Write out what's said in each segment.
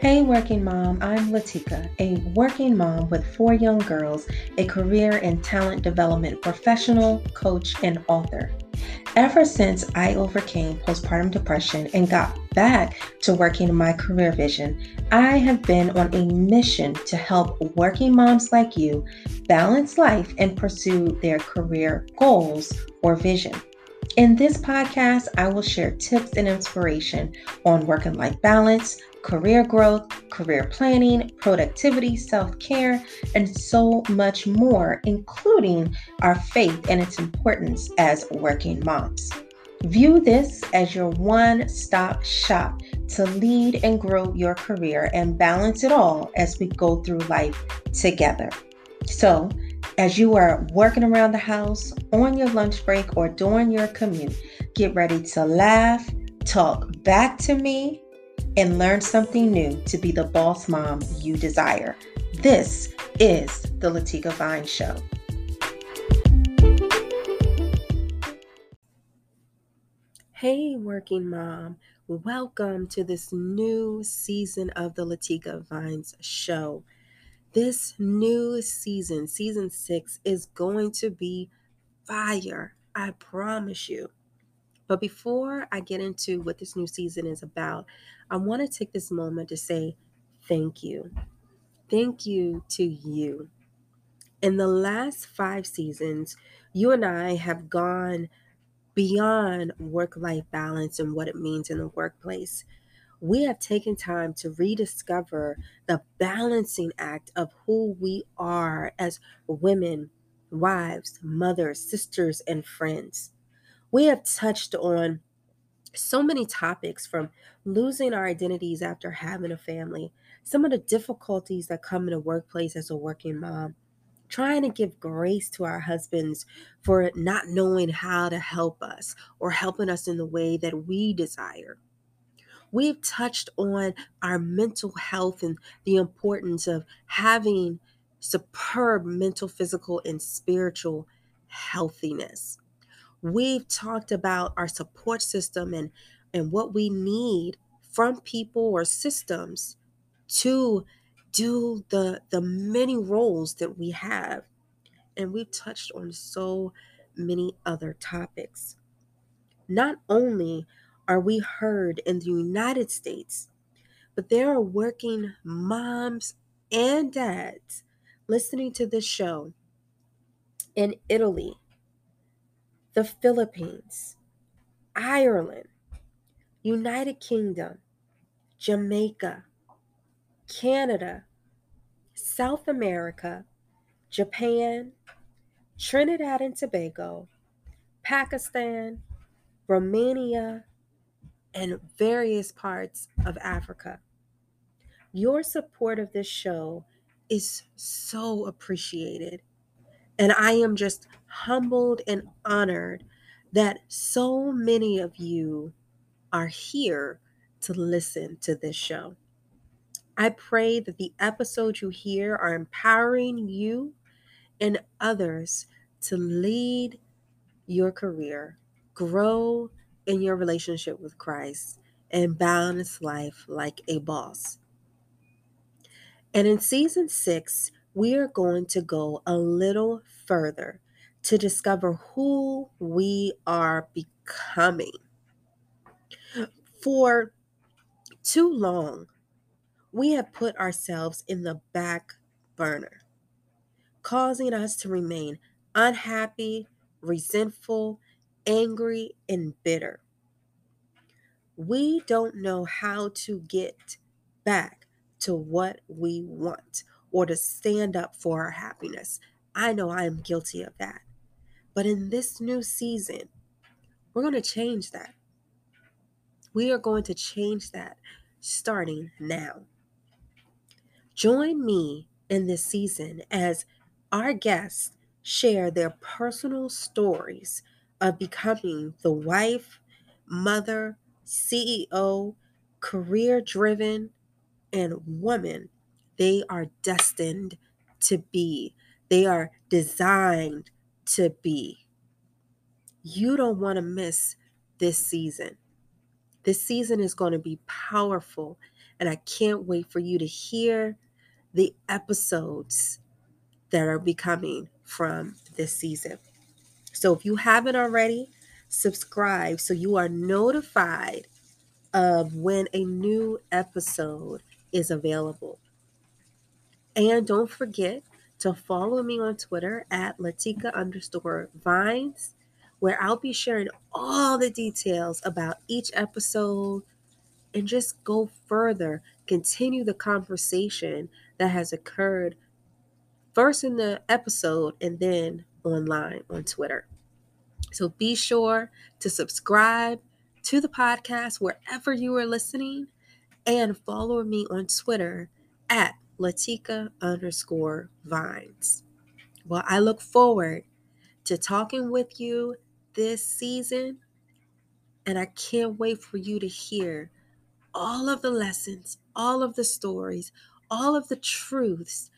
Hey, working mom, I'm Latika, a working mom with four young girls, a career and talent development professional, coach, and author. Ever since I overcame postpartum depression and got back to working my career vision, I have been on a mission to help working moms like you balance life and pursue their career goals or vision. In this podcast, I will share tips and inspiration on work and life balance, career growth, career planning, productivity, self care, and so much more, including our faith and its importance as working moms. View this as your one stop shop to lead and grow your career and balance it all as we go through life together. So, as you are working around the house, on your lunch break, or during your commute, get ready to laugh, talk back to me, and learn something new to be the boss mom you desire. This is the Latika Vine Show. Hey, working mom. Welcome to this new season of the Latika Vines Show. This new season, season six, is going to be fire. I promise you. But before I get into what this new season is about, I want to take this moment to say thank you. Thank you to you. In the last five seasons, you and I have gone beyond work life balance and what it means in the workplace we have taken time to rediscover the balancing act of who we are as women, wives, mothers, sisters, and friends. We have touched on so many topics from losing our identities after having a family, some of the difficulties that come in a workplace as a working mom, trying to give grace to our husbands for not knowing how to help us or helping us in the way that we desire We've touched on our mental health and the importance of having superb mental, physical, and spiritual healthiness. We've talked about our support system and, and what we need from people or systems to do the, the many roles that we have. And we've touched on so many other topics. Not only are we heard in the United States, but there are working moms and dads listening to this show in Italy, the Philippines, Ireland, United Kingdom, Jamaica, Canada, South America, Japan, Trinidad and Tobago, Pakistan, Romania, and various parts of Africa. Your support of this show is so appreciated. And I am just humbled and honored that so many of you are here to listen to this show. I pray that the episodes you hear are empowering you and others to lead your career, grow in your relationship with Christ and balance life like a boss. And in season six, we are going to go a little further to discover who we are becoming. For too long, we have put ourselves in the back burner, causing us to remain unhappy, resentful, angry, and bitter. We don't know how to get back to what we want or to stand up for our happiness. I know I am guilty of that. But in this new season, we're going to change that. We are going to change that starting now. Join me in this season as our guests share their personal stories of becoming the wife, mother, CEO, career driven, and woman they are destined to be. They are designed to be. You don't want to miss this season. This season is going to be powerful And I can't wait for you to hear the episodes that are becoming from this season. So if you haven't already, subscribe so you are notified of when a new episode is available. And don't forget to follow me on Twitter at Latika underscore vines, where I'll be sharing all the details about each episode and just go further, continue the conversation that has occurred first in the episode and then online on Twitter. So be sure to subscribe to the podcast wherever you are listening and follow me on Twitter at Latika underscore vines. Well, I look forward to talking with you this season, and I can't wait for you to hear all of the lessons, all of the stories, all of the truths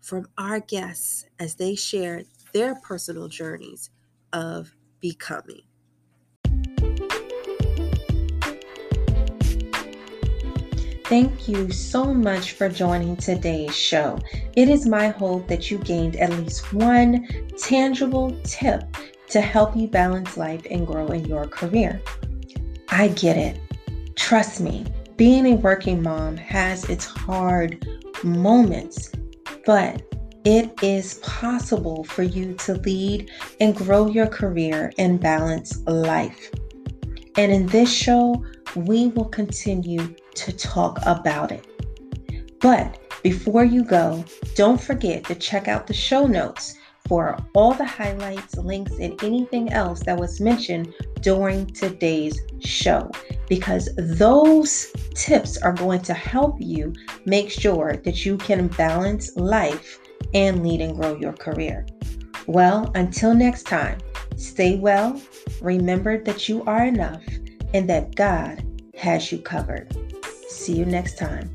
from our guests as they share their personal journeys of becoming. Thank you so much for joining today's show. It is my hope that you gained at least one tangible tip to help you balance life and grow in your career. I get it. Trust me, being a working mom has its hard moments, but it is possible for you to lead and grow your career and balance life. And in this show, we will continue to talk about it. But before you go, don't forget to check out the show notes for all the highlights, links, and anything else that was mentioned during today's show because those tips are going to help you make sure that you can balance life and lead and grow your career. Well, until next time, stay well, remember that you are enough, and that God has you covered. See you next time.